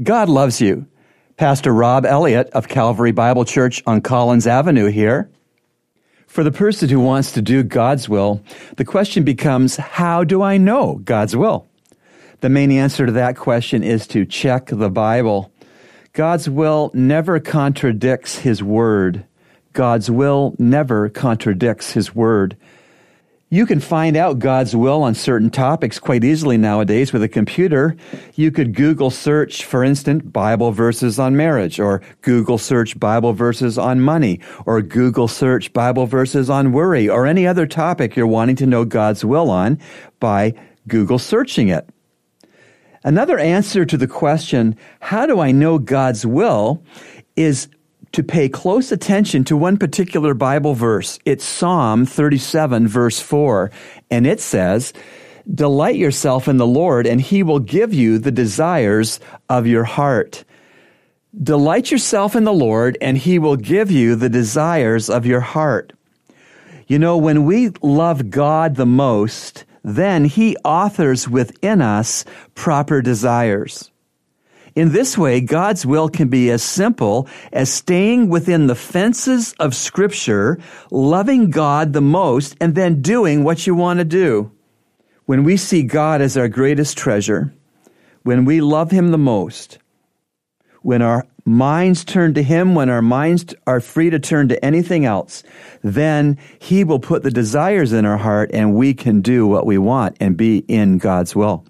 God loves you. Pastor Rob Elliott of Calvary Bible Church on Collins Avenue here. For the person who wants to do God's will, the question becomes, how do I know God's will? The main answer to that question is to check the Bible. God's will never contradicts His Word. God's will never contradicts His Word. You can find out God's will on certain topics quite easily nowadays with a computer. You could Google search, for instance, Bible verses on marriage, or Google search Bible verses on money, or Google search Bible verses on worry, or any other topic you're wanting to know God's will on by Google searching it. Another answer to the question, how do I know God's will, is to pay close attention to one particular Bible verse. It's Psalm 37, verse 4, and it says, Delight yourself in the Lord, and he will give you the desires of your heart. Delight yourself in the Lord, and he will give you the desires of your heart. You know, when we love God the most, then he authors within us proper desires. In this way, God's will can be as simple as staying within the fences of Scripture, loving God the most, and then doing what you want to do. When we see God as our greatest treasure, when we love Him the most, when our minds turn to Him, when our minds are free to turn to anything else, then He will put the desires in our heart and we can do what we want and be in God's will.